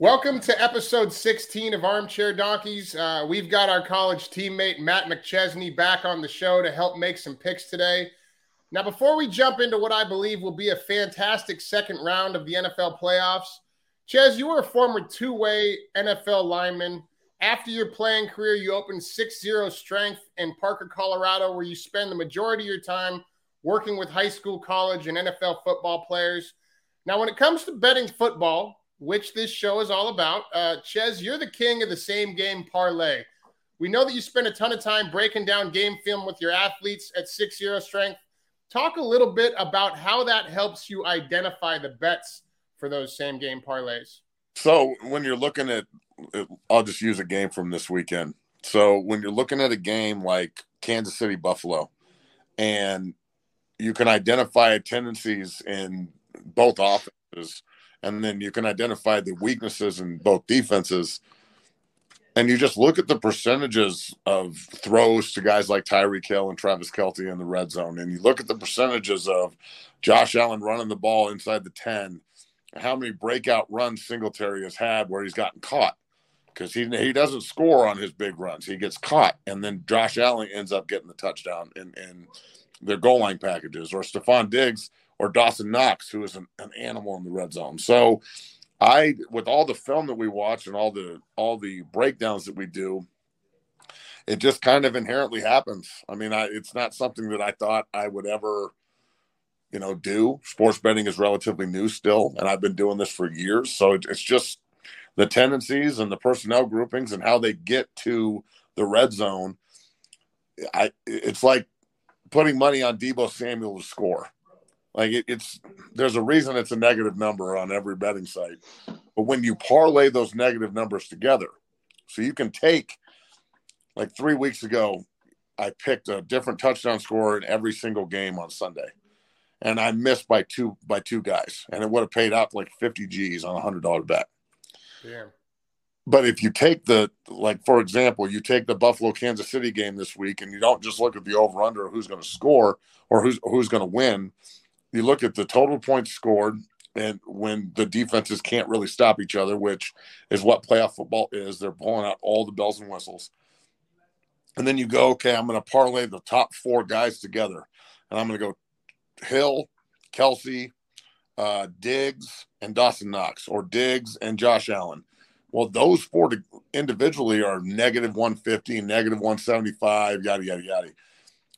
Welcome to episode 16 of Armchair Donkeys. Uh, we've got our college teammate Matt McChesney back on the show to help make some picks today. Now, before we jump into what I believe will be a fantastic second round of the NFL playoffs, Ches, you were a former two way NFL lineman. After your playing career, you opened 6 0 Strength in Parker, Colorado, where you spend the majority of your time working with high school, college, and NFL football players. Now, when it comes to betting football, which this show is all about. Uh, Ches, you're the king of the same game parlay. We know that you spend a ton of time breaking down game film with your athletes at 6 0 strength. Talk a little bit about how that helps you identify the bets for those same game parlays. So, when you're looking at, I'll just use a game from this weekend. So, when you're looking at a game like Kansas City Buffalo, and you can identify tendencies in both offenses and then you can identify the weaknesses in both defenses. And you just look at the percentages of throws to guys like Tyreek Hill and Travis Kelce in the red zone, and you look at the percentages of Josh Allen running the ball inside the 10, how many breakout runs Singletary has had where he's gotten caught because he, he doesn't score on his big runs. He gets caught, and then Josh Allen ends up getting the touchdown in, in their goal line packages, or Stefon Diggs or Dawson Knox, who is an, an animal in the red zone. So I, with all the film that we watch and all the all the breakdowns that we do, it just kind of inherently happens. I mean, I, it's not something that I thought I would ever, you know, do. Sports betting is relatively new still, and I've been doing this for years. So it, it's just the tendencies and the personnel groupings and how they get to the red zone. I it's like putting money on Deebo Samuel to score. Like it, it's there's a reason it's a negative number on every betting site. But when you parlay those negative numbers together, so you can take like three weeks ago, I picked a different touchdown score in every single game on Sunday. And I missed by two by two guys. And it would have paid out like 50 G's on a hundred dollar bet. Yeah. But if you take the like for example, you take the Buffalo Kansas City game this week and you don't just look at the over under who's going to score or who's who's going to win, you look at the total points scored and when the defenses can't really stop each other, which is what playoff football is, they're pulling out all the bells and whistles. And then you go, okay, I'm going to parlay the top four guys together. And I'm going to go Hill, Kelce, uh, Diggs, and Dawson Knox, or Diggs and Josh Allen. Well, those four individually are negative 150, negative 175, yada, yada, yada.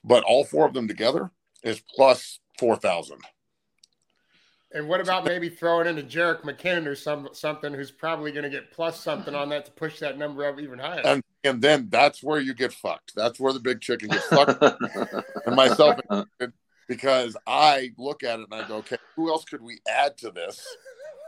But all four of them together is plus four thousand. And what about maybe throwing in a Jerick McKinnon or some something who's probably going to get plus something on that to push that number up even higher? And and then that's where you get fucked. That's where the big chicken gets fucked. and myself, because I look at it and I go, okay, who else could we add to this?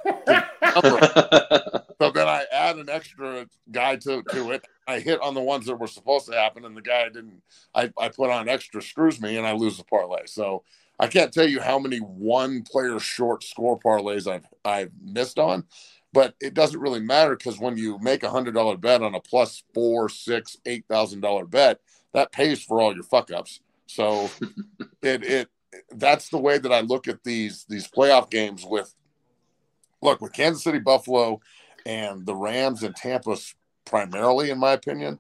so then I add an extra guy to, to it. I hit on the ones that were supposed to happen, and the guy didn't. I, I put on extra screws me, and I lose the parlay. So I can't tell you how many one player short score parlays I've I've missed on, but it doesn't really matter because when you make a hundred dollar bet on a plus four, six, eight thousand dollar bet, that pays for all your fuck ups. So it it that's the way that I look at these these playoff games with look with Kansas City, Buffalo, and the Rams and Tampa primarily, in my opinion.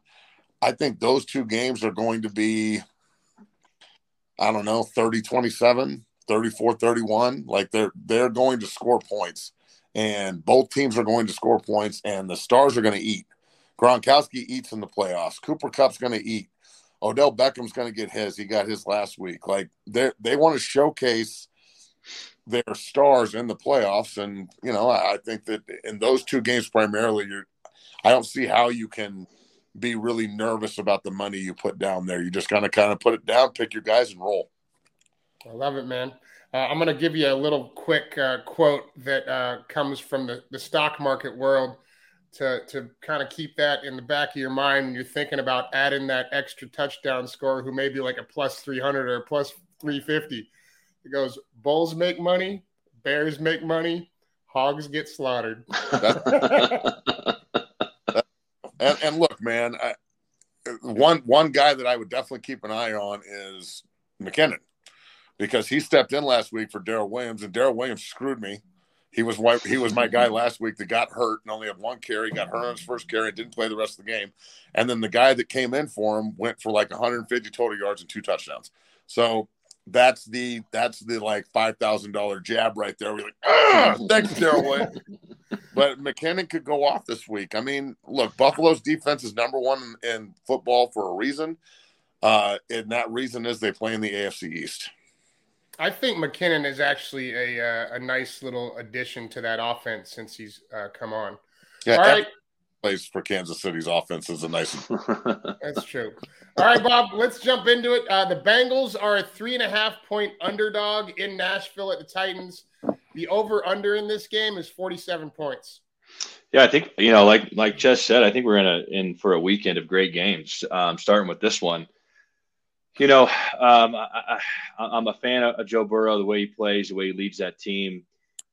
I think those two games are going to be I don't know, 30 27, 34 31. Like they're they're going to score points. And both teams are going to score points, and the stars are going to eat. Gronkowski eats in the playoffs. Cooper Kupp's going to eat. Odell Beckham's going to get his. He got his last week. Like they they want to showcase their stars in the playoffs, and you know I, I think that in those two games primarily, you're. I don't see how you can be really nervous about the money you put down there. You just kind of kind of put it down, pick your guys, and roll. I love it, man. Uh, I'm going to give you a little quick uh, quote that uh, comes from the, the stock market world to, to kind of keep that in the back of your mind when you're thinking about adding that extra touchdown score who may be like a plus 300 or a plus 350. It goes, Bulls make money, Bears make money, Hogs get slaughtered. and, and look, man, I, one one guy that I would definitely keep an eye on is McKinnon because he stepped in last week for Darrel Williams, and Darrel Williams screwed me He was he was my guy last week that got hurt and only had one carry, got hurt on his first carry, didn't play the rest of the game. And then the guy that came in for him went for like 150 total yards and two touchdowns. So that's the that's the like five thousand dollar jab right there. We're like, ah, thanks, Daryl White. But McKinnon could go off this week. I mean, look, Buffalo's defense is number one in, in football for a reason, uh, and that reason is they play in the AFC East. I think McKinnon is actually a uh, a nice little addition to that offense since he's uh, come on. Yeah, All right. Place for Kansas City's offense is a nice. That's true. All right, Bob, let's jump into it. Uh, the Bengals are a three and a half point underdog in Nashville at the Titans. The over under in this game is 47 points. Yeah, I think you know, like like Jess said, I think we're in a in for a weekend of great games. Um, starting with this one, you know, um, I, am a fan of Joe Burrow, the way he plays, the way he leads that team.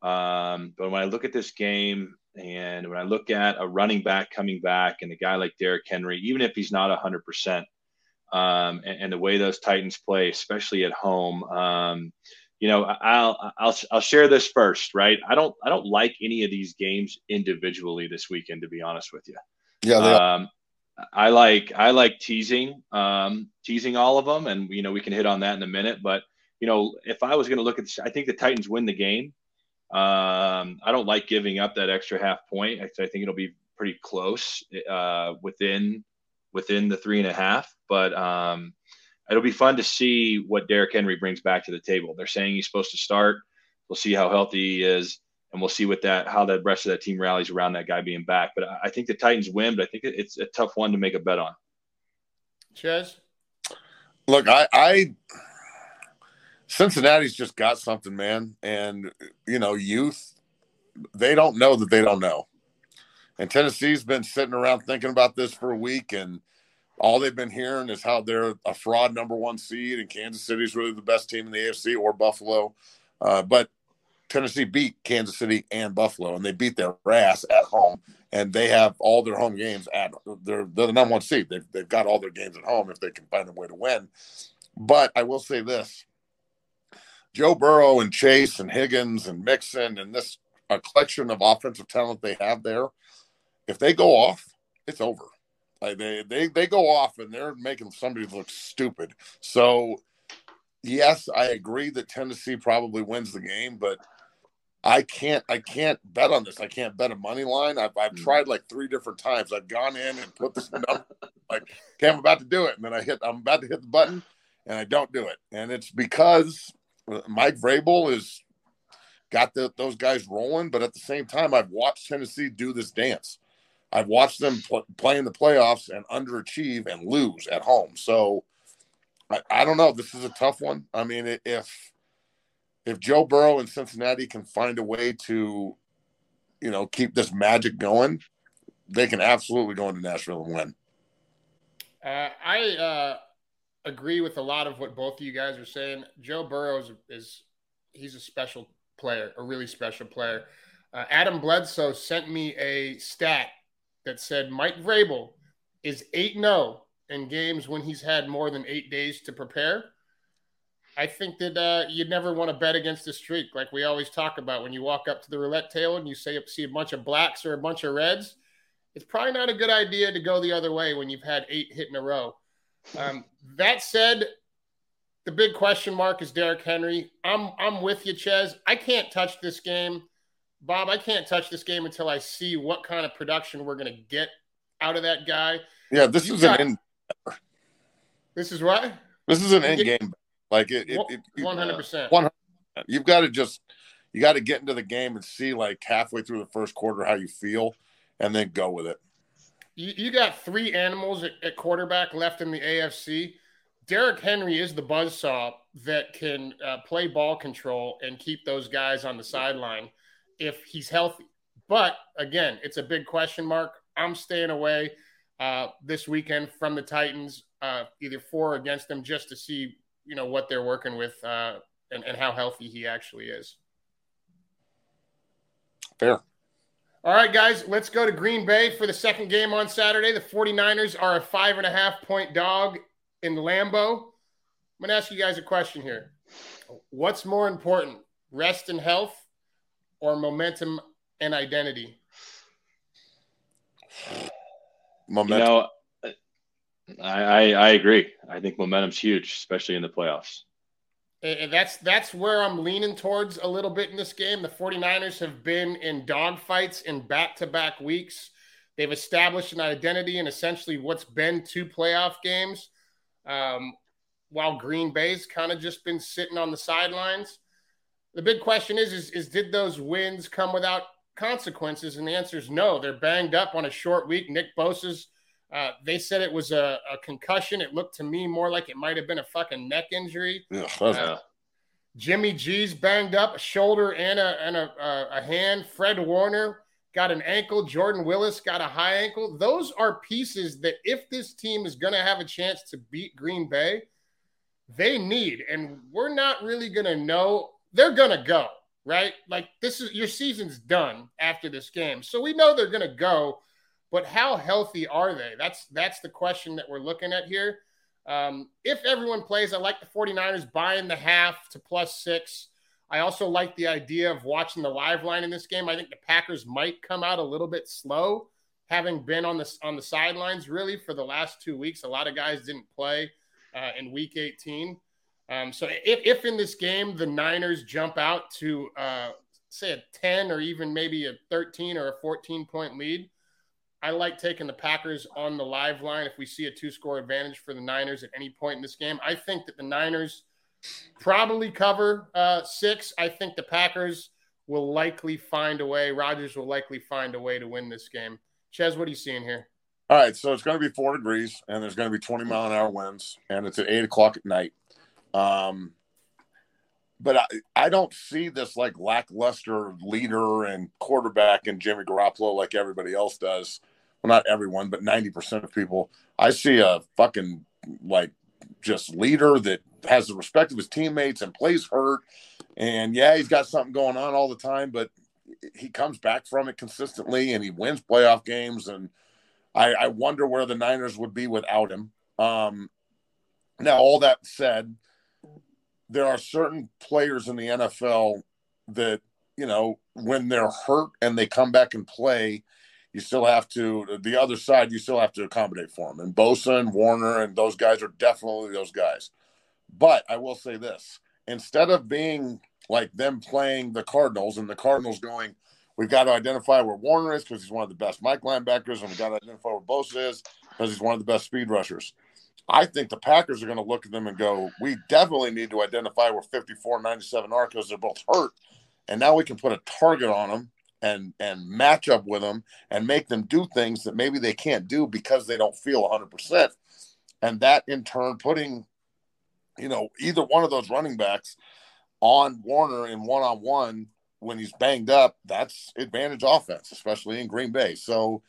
Um, but when I look at this game, and when I look at a running back coming back, and a guy like Derrick Henry, even if he's not 100 percent, um, and, and, the way those Titans play, especially at home. Um, you know, I'll I'll I'll share this first, right? I don't I don't like any of these games individually this weekend, to be honest with you. Yeah. Um, I like I like teasing um, teasing all of them, and you know we can hit on that in a minute. But you know, if I was going to look at this, I think the Titans win the game. Um, I don't like giving up that extra half point. I, I think it'll be pretty close uh, within within the three and a half. But um, it'll be fun to see what Derrick Henry brings back to the table. They're saying he's supposed to start. We'll see how healthy he is, and we'll see what that how the rest of that team rallies around that guy being back. But I think the Titans win, but I think it's a tough one to make a bet on. Ches, look, I, I Cincinnati's just got something, man, and you know, youth they don't know that they don't know. And Tennessee's been sitting around thinking about this for a week, and all they've been hearing is how they're a fraud number one seed, and Kansas City's really the best team in the AFC or Buffalo. Uh, but Tennessee beat Kansas City and Buffalo, and they beat their ass at home. And they have all their home games at they're, they're the number one seed. They've, they've got all their games at home if they can find a way to win. But I will say this Joe Burrow and Chase and Higgins and Mixon and this a collection of offensive talent they have there if they go off, it's over. Like they they they go off and they're making somebody look stupid. So yes, I agree that Tennessee probably wins the game, but I can't I can't bet on this. I can't bet a money line. I've I've hmm. tried like three different times. I've gone in and put this number like okay, I'm about to do it, and then I hit I'm about to hit the button and I don't do it. And it's because Mike Vrabel is got the, those guys rolling, but at the same time, I've watched Tennessee do this dance. I've watched them pl- play in the playoffs and underachieve and lose at home. So I, I, don't know. This is a tough one. I mean, if if Joe Burrow and Cincinnati can find a way to, you know, keep this magic going, they can absolutely go into Nashville and win. Uh, I uh, agree with a lot of what both of you guys are saying. Joe Burrow is, is he's a special player, a really special player. Uh, Adam Bledsoe sent me a stat that said Mike Vrabel is 8 0 in games when he's had more than eight days to prepare. I think that uh, you'd never want to bet against the streak, like we always talk about. When you walk up to the roulette table and you say see a bunch of blacks or a bunch of reds, it's probably not a good idea to go the other way when you've had eight hit in a row. Um, that said, the big question mark is Derrick Henry. I'm I'm with you, Ches. I can't touch this game. Bob, I can't touch this game until I see what kind of production we're going to get out of that guy. Yeah, this you is got, an end. This is what? This is an end game. Like it, one hundred percent. One hundred. You've got to just you got to get into the game and see like halfway through the first quarter how you feel, and then go with it. You, you got three animals at, at quarterback left in the AFC. Derrick Henry is the buzzsaw that can uh, play ball control and keep those guys on the sideline if he's healthy. But again, it's a big question mark. I'm staying away uh, this weekend from the Titans, uh, either for or against them, just to see you know what they're working with uh, and, and how healthy he actually is. Fair. All right, guys, let's go to Green Bay for the second game on Saturday. The 49ers are a five and a half point dog in Lambeau. I'm going to ask you guys a question here. What's more important, rest and health or momentum and identity? Momentum. You know, I, I, I agree. I think momentum's huge, especially in the playoffs. And that's that's where I'm leaning towards a little bit in this game. The 49ers have been in dogfights in back-to-back weeks. They've established an identity in essentially what's been two playoff games, um, while Green Bay's kind of just been sitting on the sidelines. The big question is, is, is did those wins come without consequences? And the answer is no. They're banged up on a short week. Nick Bosa's uh, they said it was a, a, concussion. It looked to me more like it might have been a fucking neck injury. Yeah, uh, Jimmy G's banged up, a shoulder and a and a, a, a hand. Fred Warner got an ankle. Jordan Willis got a high ankle. Those are pieces that if this team is going to have a chance to beat Green Bay, they need. And we're not really going to know. They're to go, right? Like this is your season's done after this game. So we know they're to go but how healthy are they? That's that's the question that we're looking at here. Um, if everyone plays, I like the 49ers buying the half to plus six. I also like the idea of watching the live line in this game. I think the Packers might come out a little bit slow, having been on the on the sidelines really for the last two weeks. A lot of guys didn't play uh, in Week 18. Um, so if, if in this game the Niners jump out to uh, say a 10 or even maybe a 13 or a 14 point lead, I like taking the Packers on the live line if we see a two score advantage for the Niners at any point in this game. I think that the Niners probably cover uh, six. I think the Packers will likely find a way. Rodgers will likely find a way to win this game. Ches, what are you seeing here? All right, so it's going to be four degrees, and there's going to be 20 mile an hour winds, and it's at eight o'clock at night. Um, but I, I don't see this like lackluster leader and quarterback in Jimmy Garoppolo like everybody else does. Well, not everyone, but 90% of people. I see a fucking like just leader that has the respect of his teammates and plays hurt. And yeah, he's got something going on all the time, but he comes back from it consistently and he wins playoff games. And I, I wonder where the Niners would be without him. Um, now, all that said, there are certain players in the NFL that, you know, when they're hurt and they come back and play, you still have to, the other side, you still have to accommodate for them. And Bosa and Warner and those guys are definitely those guys. But I will say this instead of being like them playing the Cardinals and the Cardinals going, we've got to identify where Warner is because he's one of the best Mike linebackers, and we've got to identify where Bosa is because he's one of the best speed rushers. I think the Packers are going to look at them and go, we definitely need to identify where 54 97 are because they're both hurt. And now we can put a target on them and and match up with them and make them do things that maybe they can't do because they don't feel 100%. And that in turn putting you know either one of those running backs on Warner in one-on-one when he's banged up, that's advantage offense, especially in Green Bay. So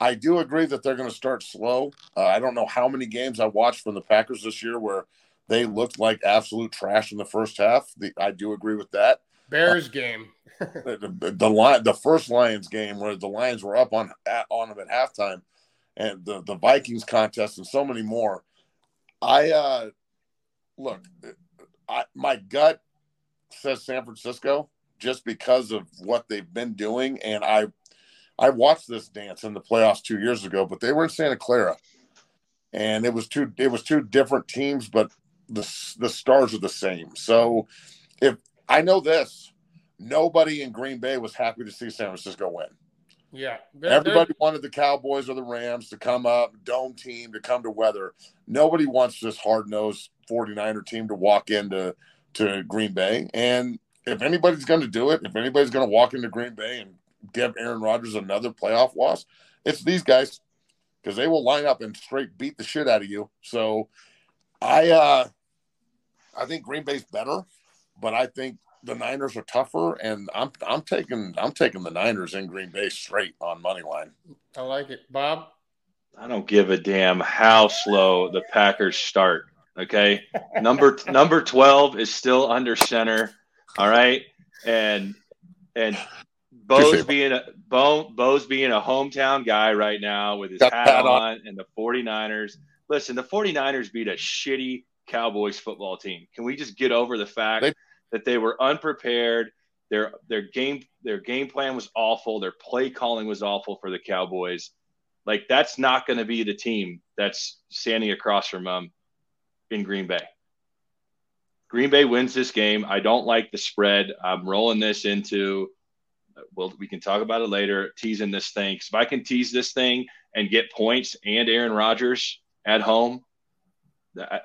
I do agree that they're going to start slow. Uh, I don't know how many games I watched from the Packers this year where they looked like absolute trash in the first half. The, I do agree with that. Bears game. the, the, the, the first Lions game where the Lions were up on at, on them at halftime, and the the Vikings contest and so many more. I uh, look, I, my gut says San Francisco just because of what they've been doing, and I I watched this dance in the playoffs two years ago, but they were in Santa Clara, and it was two it was two different teams, but the the stars are the same. So if I know this, nobody in Green Bay was happy to see San Francisco win. Yeah, they're, everybody they're... wanted the Cowboys or the Rams to come up, dome team to come to weather. Nobody wants this hard nosed 49er team to walk into to Green Bay. And if anybody's going to do it, if anybody's going to walk into Green Bay and give Aaron Rodgers another playoff loss, it's these guys because they will line up and straight beat the shit out of you. So I uh I think Green Bay's better, but I think the Niners are tougher and I'm I'm taking I'm taking the Niners in Green Bay straight on money line. I like it. Bob? I don't give a damn how slow the Packers start. Okay. Number number 12 is still under center. All right. And and Bo's being a Bo, Bo's being a hometown guy right now with his hat, hat on, on and the 49ers. Listen, the 49ers beat a shitty Cowboys football team. Can we just get over the fact they, that they were unprepared Their their game their game plan was awful. Their play calling was awful for the Cowboys. Like that's not going to be the team that's standing across from them in Green Bay. Green Bay wins this game. I don't like the spread. I'm rolling this into well, we can talk about it later, teasing this thing. Because if I can tease this thing and get points and Aaron Rodgers at home, that,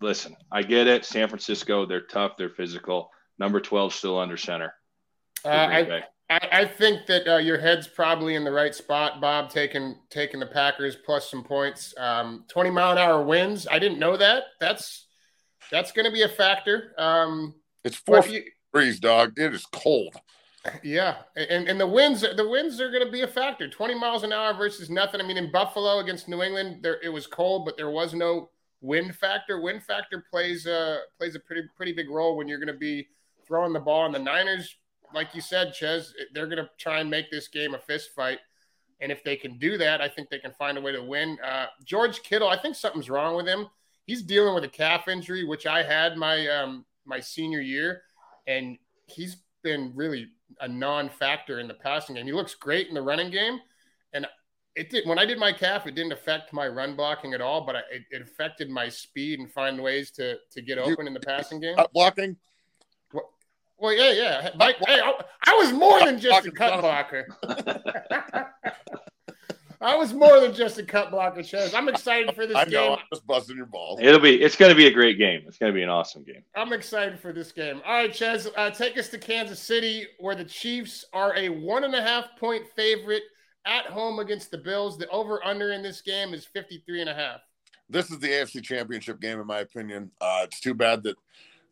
listen, I get it. San Francisco, they're tough, they're physical. Number 12 still under center. Uh, I, I, I, think that uh, your head's probably in the right spot, Bob, taking taking the Packers plus some points. Um, 20 mile an hour winds. I didn't know that. That's that's going to be a factor. Um, it's four you, degrees, dog. It is cold. Yeah, and and the winds the winds are going to be a factor. 20 miles an hour versus nothing. I mean, in Buffalo against New England, there it was cold, but there was no wind factor. Wind factor plays a plays a pretty pretty big role when you're going to be throwing the ball. And the Niners, like you said, Ches, they're going to try and make this game a fist fight. And if they can do that, I think they can find a way to win. Uh, George Kittle, I think something's wrong with him. He's dealing with a calf injury, which I had my um, my senior year, and he's been really a non-factor in the passing game. He looks great in the running game, and it did when I did my calf. It didn't affect my run blocking at all, but I, it, it, affected my speed and find ways to to get open in the passing game. Cut blocking. Well, well yeah, yeah. My, hey, I, I, was more than just a cut blocker. I was more than just a cut blocker, Ches. I'm excited for this I know, game. I'm just busting your balls. It'll be. It's going to be a great game. It's going to be an awesome game. I'm excited for this game. All right, Ches, uh, take us to Kansas City, where the Chiefs are a one and a half point favorite at home against the Bills. The over under in this game is 53 and a half. This is the AFC Championship game, in my opinion. Uh, it's too bad that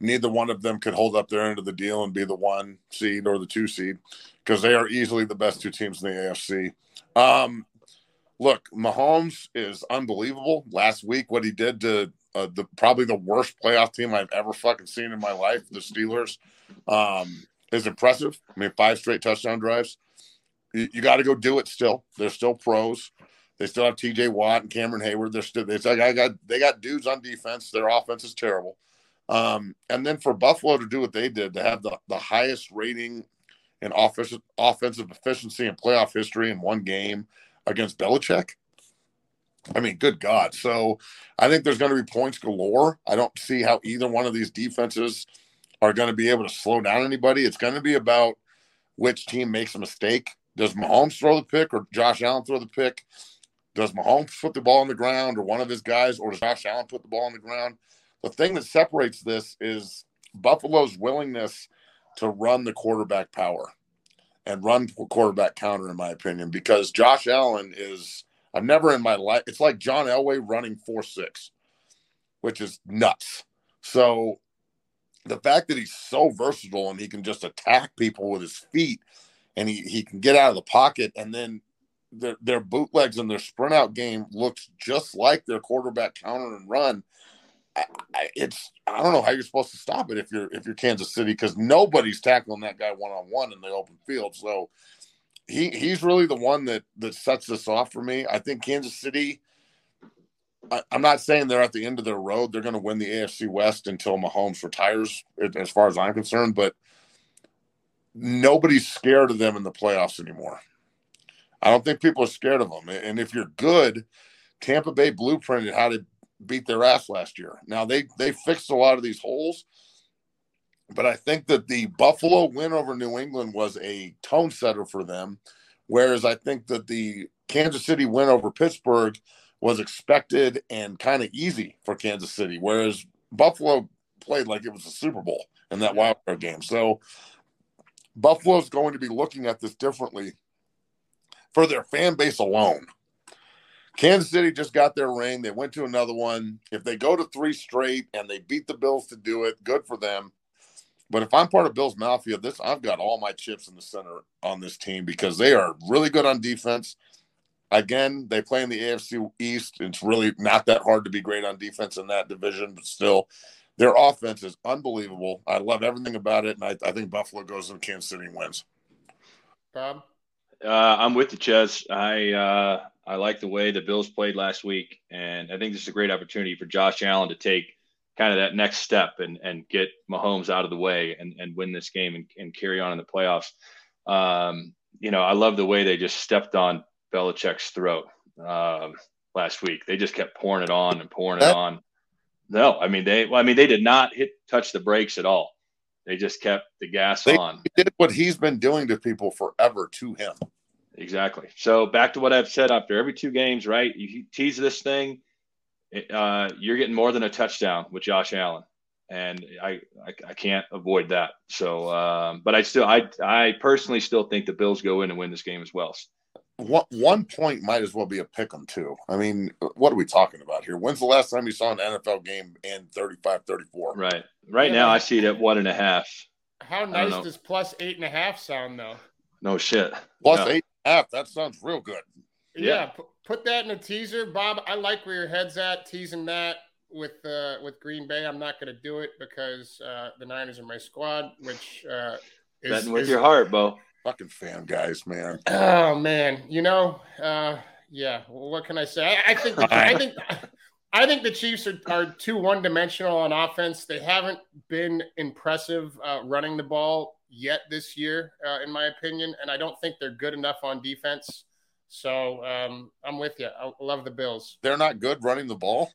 neither one of them could hold up their end of the deal and be the one seed or the two seed because they are easily the best two teams in the AFC. Um, look, Mahomes is unbelievable. Last week, what he did to uh, the probably the worst playoff team I've ever fucking seen in my life, the Steelers, um, is impressive. I mean, five straight touchdown drives. You, you got to go do it. Still, they're still pros. They still have T.J. Watt and Cameron Heyward. They're still. Like got. They got dudes on defense. Their offense is terrible. Um, and then for Buffalo to do what they did, to have the, the highest rating in offensive offensive efficiency in playoff history in one game against Belichick. I mean, good God. So I think there's going to be points galore. I don't see how either one of these defenses are going to be able to slow down anybody. It's going to be about which team makes a mistake. Does Mahomes throw the pick or Josh Allen throw the pick? Does Mahomes put the ball on the ground or one of his guys, or does Josh Allen put the ball on the ground? The thing that separates this is Buffalo's willingness to run the quarterback power and run for quarterback counter, in my opinion, because Josh Allen is. I've never in my life. It's like John Elway running four six, which is nuts. So the fact that he's so versatile and he can just attack people with his feet, and he he can get out of the pocket, and then their their bootlegs and their sprint out game looks just like their quarterback counter and run. I, it's I don't know how you're supposed to stop it if you're if you're Kansas City because nobody's tackling that guy one on one in the open field. So he he's really the one that that sets this off for me. I think Kansas City. I, am not saying they're at the end of their road. They're going to win the AFC West until Mahomes retires, as far as I'm concerned. But nobody's scared of them in the playoffs anymore. I don't think people are scared of them. And if you're good, Tampa Bay blueprinted how to beat their ass last year. Now they they fixed a lot of these holes, but I think that the Buffalo win over New England was a tone setter for them, whereas I think that the Kansas City win over Pittsburgh was expected and kind of easy for Kansas City, whereas Buffalo played like it was a Super Bowl in that wild card game. So Buffalo's going to be looking at this differently for their fan base alone. Kansas City just got their ring. They went to another one. If they go to three straight and they beat the Bills to do it, good for them. But if I'm part of Bills Mafia, this I've got all my chips in the center on this team because they are really good on defense. Again, they play in the AFC East. It's really not that hard to be great on defense in that division, but still, their offense is unbelievable. I love everything about it, and I, I think Buffalo goes in Kansas City and wins. Bob, uh, I'm with the Ches. I uh, I like the way the Bills played last week, and I think this is a great opportunity for Josh Allen to take kind of that next step and and get Mahomes out of the way and and win this game and, and carry on in the playoffs. Um, you know, I love the way they just stepped on Belichick's throat um, last week. They just kept pouring it on and pouring it on. No, I mean they. Well, I mean they did not hit touch the brakes at all. They just kept the gas they on. Did what he's been doing to people forever to him. Exactly. So back to what I've said after every two games, right? You tease this thing, uh, you're getting more than a touchdown with Josh Allen, and I I, I can't avoid that. So, um, but I still I I personally still think the Bills go in and win this game as well one, one point might as well be a pick 'em too. I mean, what are we talking about here? When's the last time you saw an NFL game end 35 34? Right. Right yeah. now, I see it at one and a half. How nice does plus eight and a half sound, though? No shit. Plus eight and a half. That sounds real good. Yeah. yeah. P- put that in a teaser, Bob. I like where your head's at, teasing that with uh, with Green Bay. I'm not going to do it because uh, the Niners are my squad, which uh, is, betting with is, your heart, Bo fucking fan guys, man. Oh man, you know, uh, yeah. what can I say? I, I think the, I think I think the Chiefs are, are too one dimensional on offense. They haven't been impressive uh, running the ball yet this year, uh, in my opinion, and I don't think they're good enough on defense. So um, I'm with you. I love the Bills. They're not good running the ball.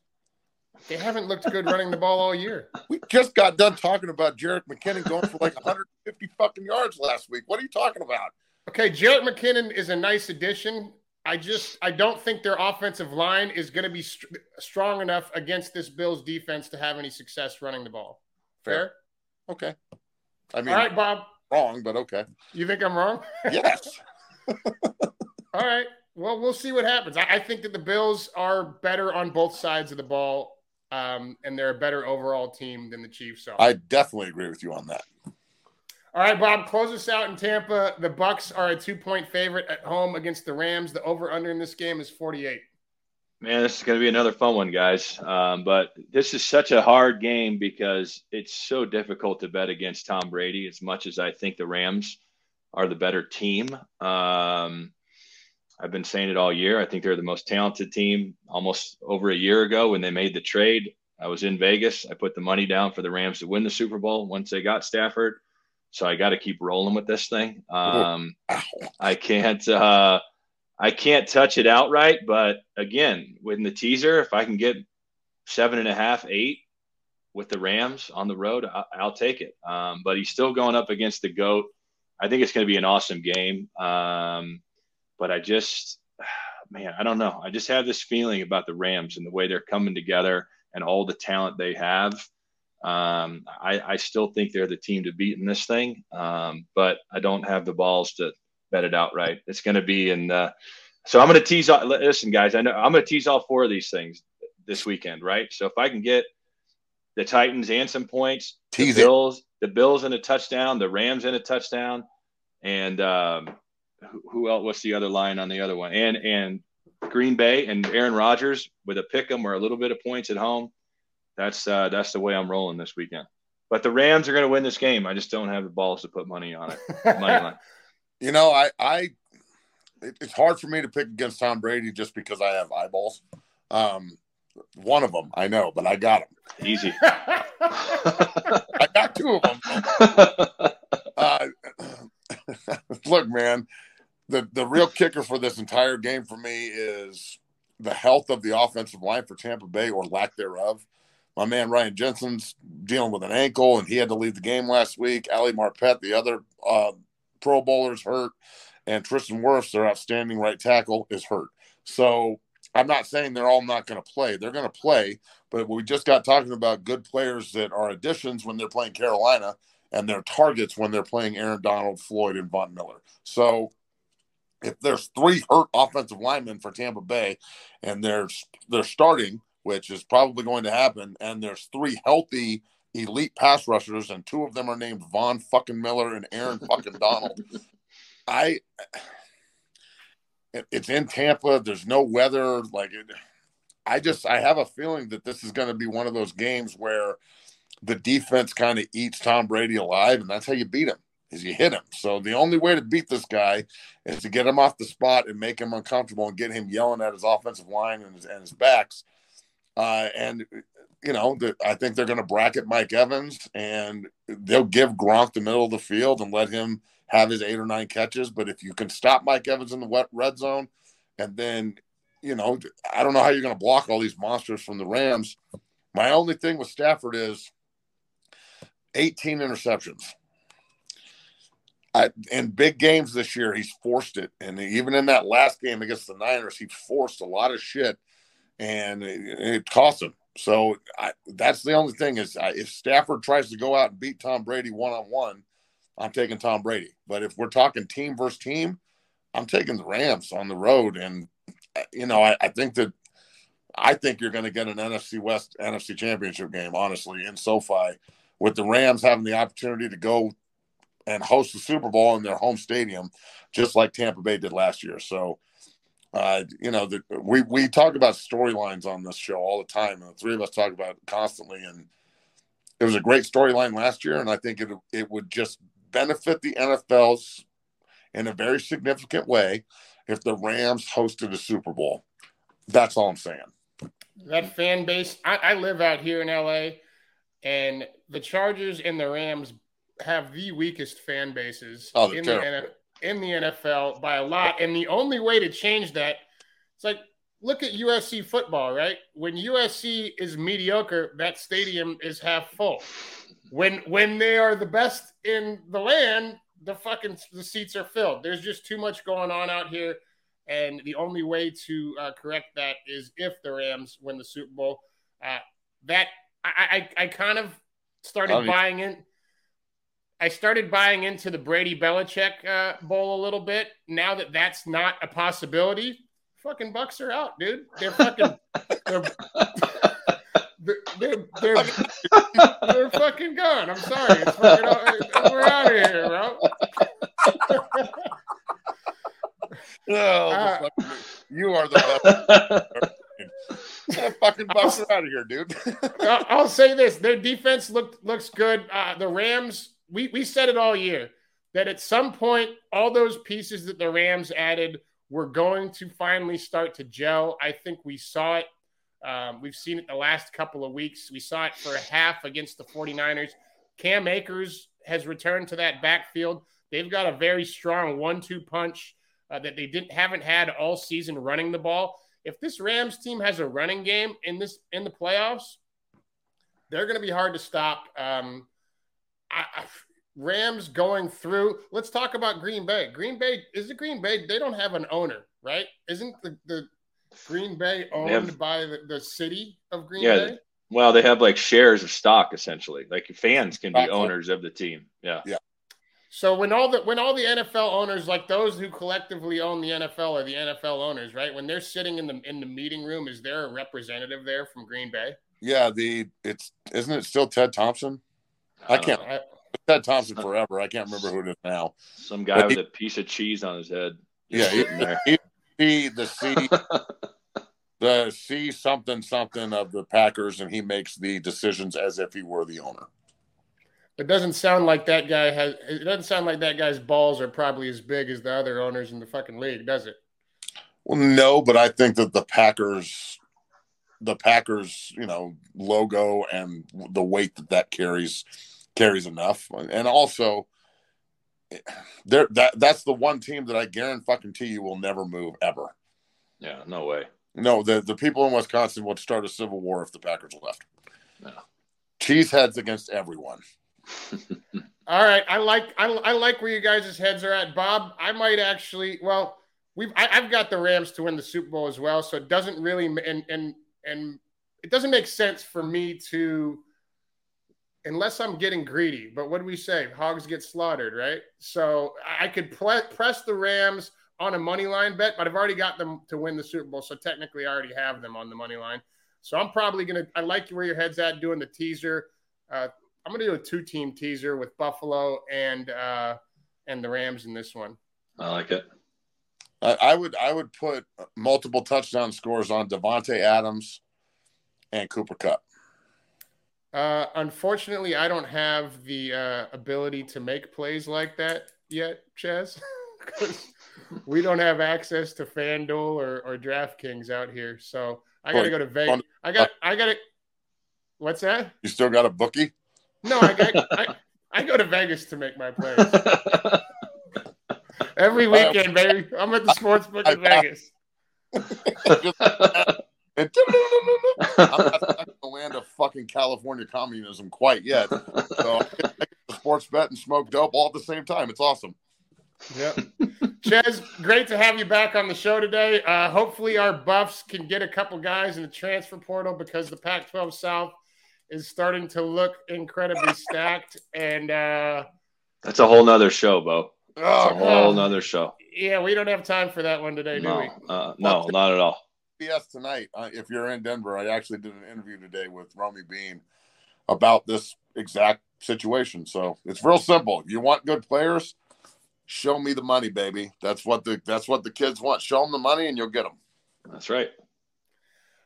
They haven't looked good running the ball all year. We just got done talking about Jerick McKinnon going for like 150 fucking yards last week. What are you talking about? Okay, Jerick McKinnon is a nice addition. I just I don't think their offensive line is going to be st- strong enough against this Bills defense to have any success running the ball. Fair? Fair? Okay. I mean, all right, Bob. Wrong, but okay. You think I'm wrong? Yes. all right. Well, we'll see what happens. I, I think that the Bills are better on both sides of the ball um, and they're a better overall team than the Chiefs are. I definitely agree with you on that. All right, Bob, close us out in Tampa. The Bucs are a two-point favorite at home against the Rams. The over/under in this game is 48. Man, this is going to be another fun one, guys. Um, but this is such a hard game because it's so difficult to bet against Tom Brady. As much as I think the Rams are the better team, um, I've been saying it all year. I think they're the most talented team almost over a year ago when they made the trade. I was in Vegas. I put the money down for the Rams to win the Super Bowl once they got Stafford. So I got to keep rolling with this thing. Um, I can't, uh, I can't touch it outright, but again, with the teaser, if I can get seven and a half, eight with the Rams on the road, I, will take it. Um, but he's still going up against the goat. I think it's going to be an awesome game. Um, but I just, man, I don't know. I just have this feeling about the Rams and the way they're coming together and all the talent they have. Um, I, I, still think they're the team to beat in this thing, um, but I don't have the balls to bet it outright. It's going to be in the. So I'm going to tease. All, listen, guys, I know I'm going to tease all four of these things this weekend, right? So if I can get the Titans and some points, tease the Bills, it. the Bills in a touchdown, the Rams in a touchdown, and um, who else? What's the other line on the other one? And and Green Bay and Aaron Rodgers with a pick 'em or a little bit of points at home. That's uh, that's the way I'm rolling this weekend. But the Rams are going to win this game. I just don't have the balls to put money on it. Money line. You know, I I it's hard for me to pick against Tom Brady just because I have eyeballs. Um, one of them, I know, but I got them. Easy. I got two of them. Uh, look, man, the the real kicker for this entire game for me is the health of the offensive line for Tampa Bay or lack thereof. My man Ryan Jensen's dealing with an ankle, and he had to leave the game last week. Ali Marpet, the other uh, Pro Bowler's hurt, and Tristan Wirfs, their outstanding right tackle, is hurt. So I'm not saying they're all not going to play. They're going to play, but we just got talking about good players that are additions when they're playing Carolina and their targets when they're playing Aaron Donald, Floyd, and Von Miller. So if there's three hurt offensive linemen for Tampa Bay and there's they're starting, which is probably going to happen, and there's three healthy elite pass rushers, and two of them are named Von fucking Miller and Aaron fucking Donald. I it's in Tampa. There's no weather. Like it, I just I have a feeling that this is going to be one of those games where the defense kind of eats Tom Brady alive, and that's how you beat him is you hit him. So the only way to beat this guy is to get him off the spot and make him uncomfortable and get him yelling at his offensive line and his, and his backs. Uh, and you know, I think they're going to bracket Mike Evans and they'll give Gronk the middle of the field and let him have his eight or nine catches. But if you can stop Mike Evans in the wet red zone, and then, you know, I don't know how you're going to block all these monsters from the Rams. My only thing with Stafford is 18 interceptions. I, in big games this year, he's forced it, and even in that last game against the Niners, he forced a lot of shit, and it, it cost him. So I, that's the only thing is I, if Stafford tries to go out and beat Tom Brady one on one, I'm taking Tom Brady. But if we're talking team versus team, I'm taking the Rams on the road, and uh, you know I, I think that I think you're going to get an NFC West NFC Championship game, honestly, in SoFi, with the Rams having the opportunity to go and host the Super Bowl in their home stadium, just like Tampa Bay did last year. So uh, you know, the, we we talk about storylines on this show all the time, and the three of us talk about it constantly. And it was a great storyline last year, and I think it it would just benefit the NFL's in a very significant way if the Rams hosted a Super Bowl. That's all I'm saying. That fan base. I, I live out here in LA, and the Chargers and the Rams have the weakest fan bases oh, in terrible. the NFL in the NFL by a lot. And the only way to change that, it's like look at USC football, right? When USC is mediocre, that stadium is half full. When when they are the best in the land, the fucking the seats are filled. There's just too much going on out here, and the only way to uh, correct that is if the Rams win the Super Bowl. Uh, that I, I I kind of started buying in. I started buying into the Brady Belichick uh, bowl a little bit. Now that that's not a possibility, fucking Bucs are out, dude. They're fucking they're, they're, they're, they're, fucking gone. I'm sorry. It's fucking, we're out of here, bro. no, uh, you are the best. fucking Bucs are out of here, dude. I'll say this: their defense looked looks good. Uh, the Rams we, we said it all year that at some point, all those pieces that the Rams added were going to finally start to gel. I think we saw it. Um, we've seen it the last couple of weeks. We saw it for a half against the 49ers. Cam Akers has returned to that backfield. They've got a very strong one-two punch uh, that they didn't haven't had all season running the ball. If this Rams team has a running game in this in the playoffs, they're going to be hard to stop. Um, I, I, Rams going through. Let's talk about Green Bay. Green Bay is it Green Bay? They don't have an owner, right? Isn't the, the Green Bay owned have, by the, the, city of Green yeah, Bay? Well, they have like shares of stock essentially. Like fans can be owners of the team. Yeah. Yeah. So when all the when all the NFL owners, like those who collectively own the NFL, are the NFL owners, right? When they're sitting in the in the meeting room, is there a representative there from Green Bay? Yeah, the it's isn't it still Ted Thompson? I can't. I, Ted Thompson forever. I can't remember who it is now. Some guy but with he, a piece of cheese on his head. Yeah, he, he, the C, the C something something of the Packers, and he makes the decisions as if he were the owner. It doesn't sound like that guy has. It doesn't sound like that guy's balls are probably as big as the other owners in the fucking league, does it? Well, no, but I think that the Packers the Packers, you know, logo and the weight that that carries carries enough. And also, there that that's the one team that I guarantee you will never move ever. Yeah, no way. No, the the people in Wisconsin would start a civil war if the Packers left. No. Cheeseheads against everyone. All right, I like I, I like where you guys' heads are at, Bob. I might actually well. We've I, have got the Rams to win the Super Bowl as well, so it doesn't really and and and it doesn't make sense for me to unless I'm getting greedy. But what do we say? Hogs get slaughtered, right? So I could press the Rams on a money line bet, but I've already got them to win the Super Bowl. So technically, I already have them on the money line. So I'm probably gonna. I like where your head's at doing the teaser. Uh, I'm gonna do a two team teaser with Buffalo and uh, and the Rams in this one. I like it. I would I would put multiple touchdown scores on Davante Adams and Cooper Kupp. Uh, unfortunately, I don't have the uh, ability to make plays like that yet, Ches. we don't have access to FanDuel or, or DraftKings out here. So I got to go to Vegas. I got I got to What's that? You still got a bookie? No, I, I, I, I go to Vegas to make my plays. Every weekend, baby. I'm at the sports book in Vegas. I'm not in the land of fucking California communism quite yet. So I get the sports bet and smoke dope all at the same time. It's awesome. Yep. Ches, great to have you back on the show today. Uh, hopefully, our Buffs can get a couple guys in the transfer portal because the Pac 12 South is starting to look incredibly stacked. And uh, that's a whole nother show, Bo. Oh, a whole nother show. Yeah, we don't have time for that one today, no, do we? Uh, no, not at all. Yes, tonight. Uh, if you're in Denver, I actually did an interview today with Romi Bean about this exact situation. So it's real simple. If you want good players, show me the money, baby. That's what the that's what the kids want. Show them the money, and you'll get them. That's right.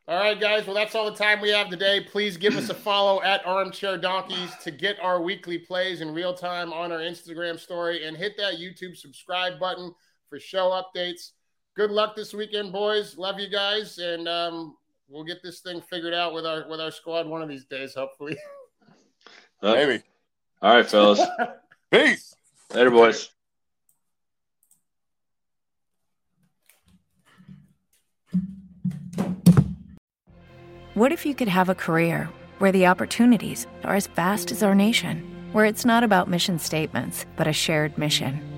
All right, guys. Well, that's all the time we have today. Please give us a follow at Armchair Donkeys to get our weekly plays in real time on our Instagram story and hit that YouTube subscribe button for show updates good luck this weekend, boys. Love you guys, and um, we'll get this thing figured out with our with our squad one of these days, hopefully. Uh, Maybe. All right, fellas. Peace. Later, boys. What if you could have a career where the opportunities are as vast as our nation, where it's not about mission statements, but a shared mission?